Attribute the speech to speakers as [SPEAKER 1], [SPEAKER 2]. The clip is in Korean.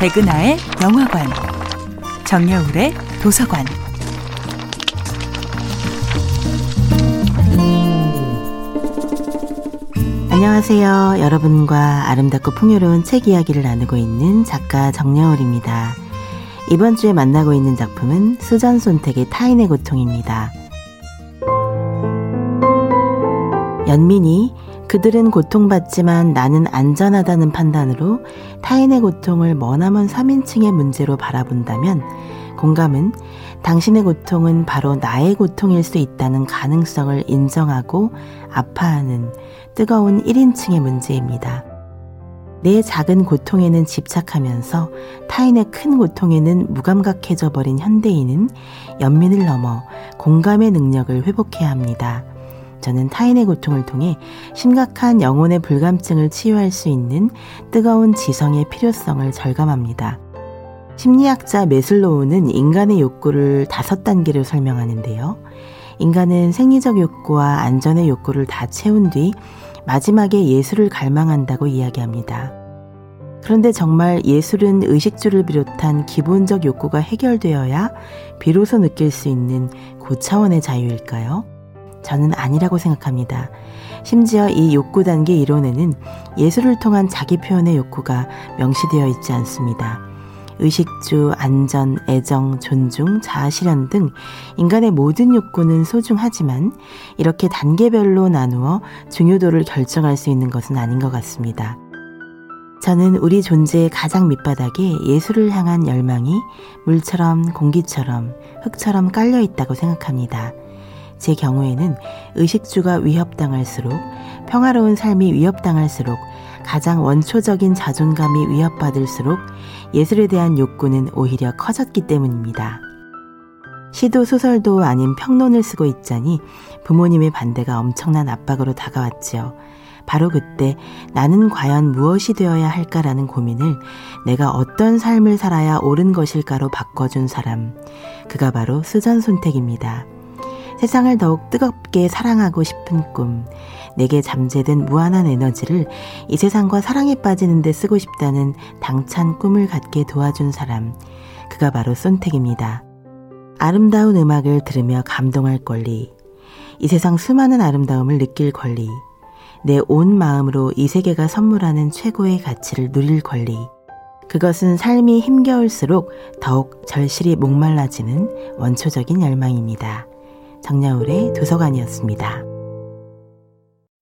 [SPEAKER 1] 백은하의 영화관, 정여울의 도서관.
[SPEAKER 2] 안녕하세요. 여러분과 아름답고 풍요로운 책 이야기를 나누고 있는 작가 정여울입니다. 이번 주에 만나고 있는 작품은 수전 손택의 타인의 고통입니다. 연민이 그들은 고통받지만 나는 안전하다는 판단으로 타인의 고통을 머나먼 3인칭의 문제로 바라본다면 공감은 당신의 고통은 바로 나의 고통일 수 있다는 가능성을 인정하고 아파하는 뜨거운 1인칭의 문제입니다. 내 작은 고통에는 집착하면서 타인의 큰 고통에는 무감각해져 버린 현대인은 연민을 넘어 공감의 능력을 회복해야 합니다. 저는 타인의 고통을 통해 심각한 영혼의 불감증을 치유할 수 있는 뜨거운 지성의 필요성을 절감합니다. 심리학자 메슬로우는 인간의 욕구를 다섯 단계로 설명하는데요. 인간은 생리적 욕구와 안전의 욕구를 다 채운 뒤 마지막에 예술을 갈망한다고 이야기합니다. 그런데 정말 예술은 의식주를 비롯한 기본적 욕구가 해결되어야 비로소 느낄 수 있는 고차원의 자유일까요? 저는 아니라고 생각합니다. 심지어 이 욕구 단계 이론에는 예술을 통한 자기 표현의 욕구가 명시되어 있지 않습니다. 의식주, 안전, 애정, 존중, 자아실현 등 인간의 모든 욕구는 소중하지만 이렇게 단계별로 나누어 중요도를 결정할 수 있는 것은 아닌 것 같습니다. 저는 우리 존재의 가장 밑바닥에 예술을 향한 열망이 물처럼 공기처럼 흙처럼 깔려 있다고 생각합니다. 제 경우에는 의식주가 위협당할수록 평화로운 삶이 위협당할수록 가장 원초적인 자존감이 위협받을수록 예술에 대한 욕구는 오히려 커졌기 때문입니다. 시도 소설도 아닌 평론을 쓰고 있자니 부모님의 반대가 엄청난 압박으로 다가왔지요. 바로 그때 나는 과연 무엇이 되어야 할까라는 고민을 내가 어떤 삶을 살아야 옳은 것일까로 바꿔준 사람. 그가 바로 수전 손택입니다. 세상을 더욱 뜨겁게 사랑하고 싶은 꿈, 내게 잠재된 무한한 에너지를 이 세상과 사랑에 빠지는 데 쓰고 싶다는 당찬 꿈을 갖게 도와준 사람, 그가 바로 손택입니다. 아름다운 음악을 들으며 감동할 권리, 이 세상 수많은 아름다움을 느낄 권리, 내 온 마음으로 이 세계가 선물하는 최고의 가치를 누릴 권리, 그것은 삶이 힘겨울수록 더욱 절실히 목말라지는 원초적인 열망입니다. 정야울의 도서관이었습니다.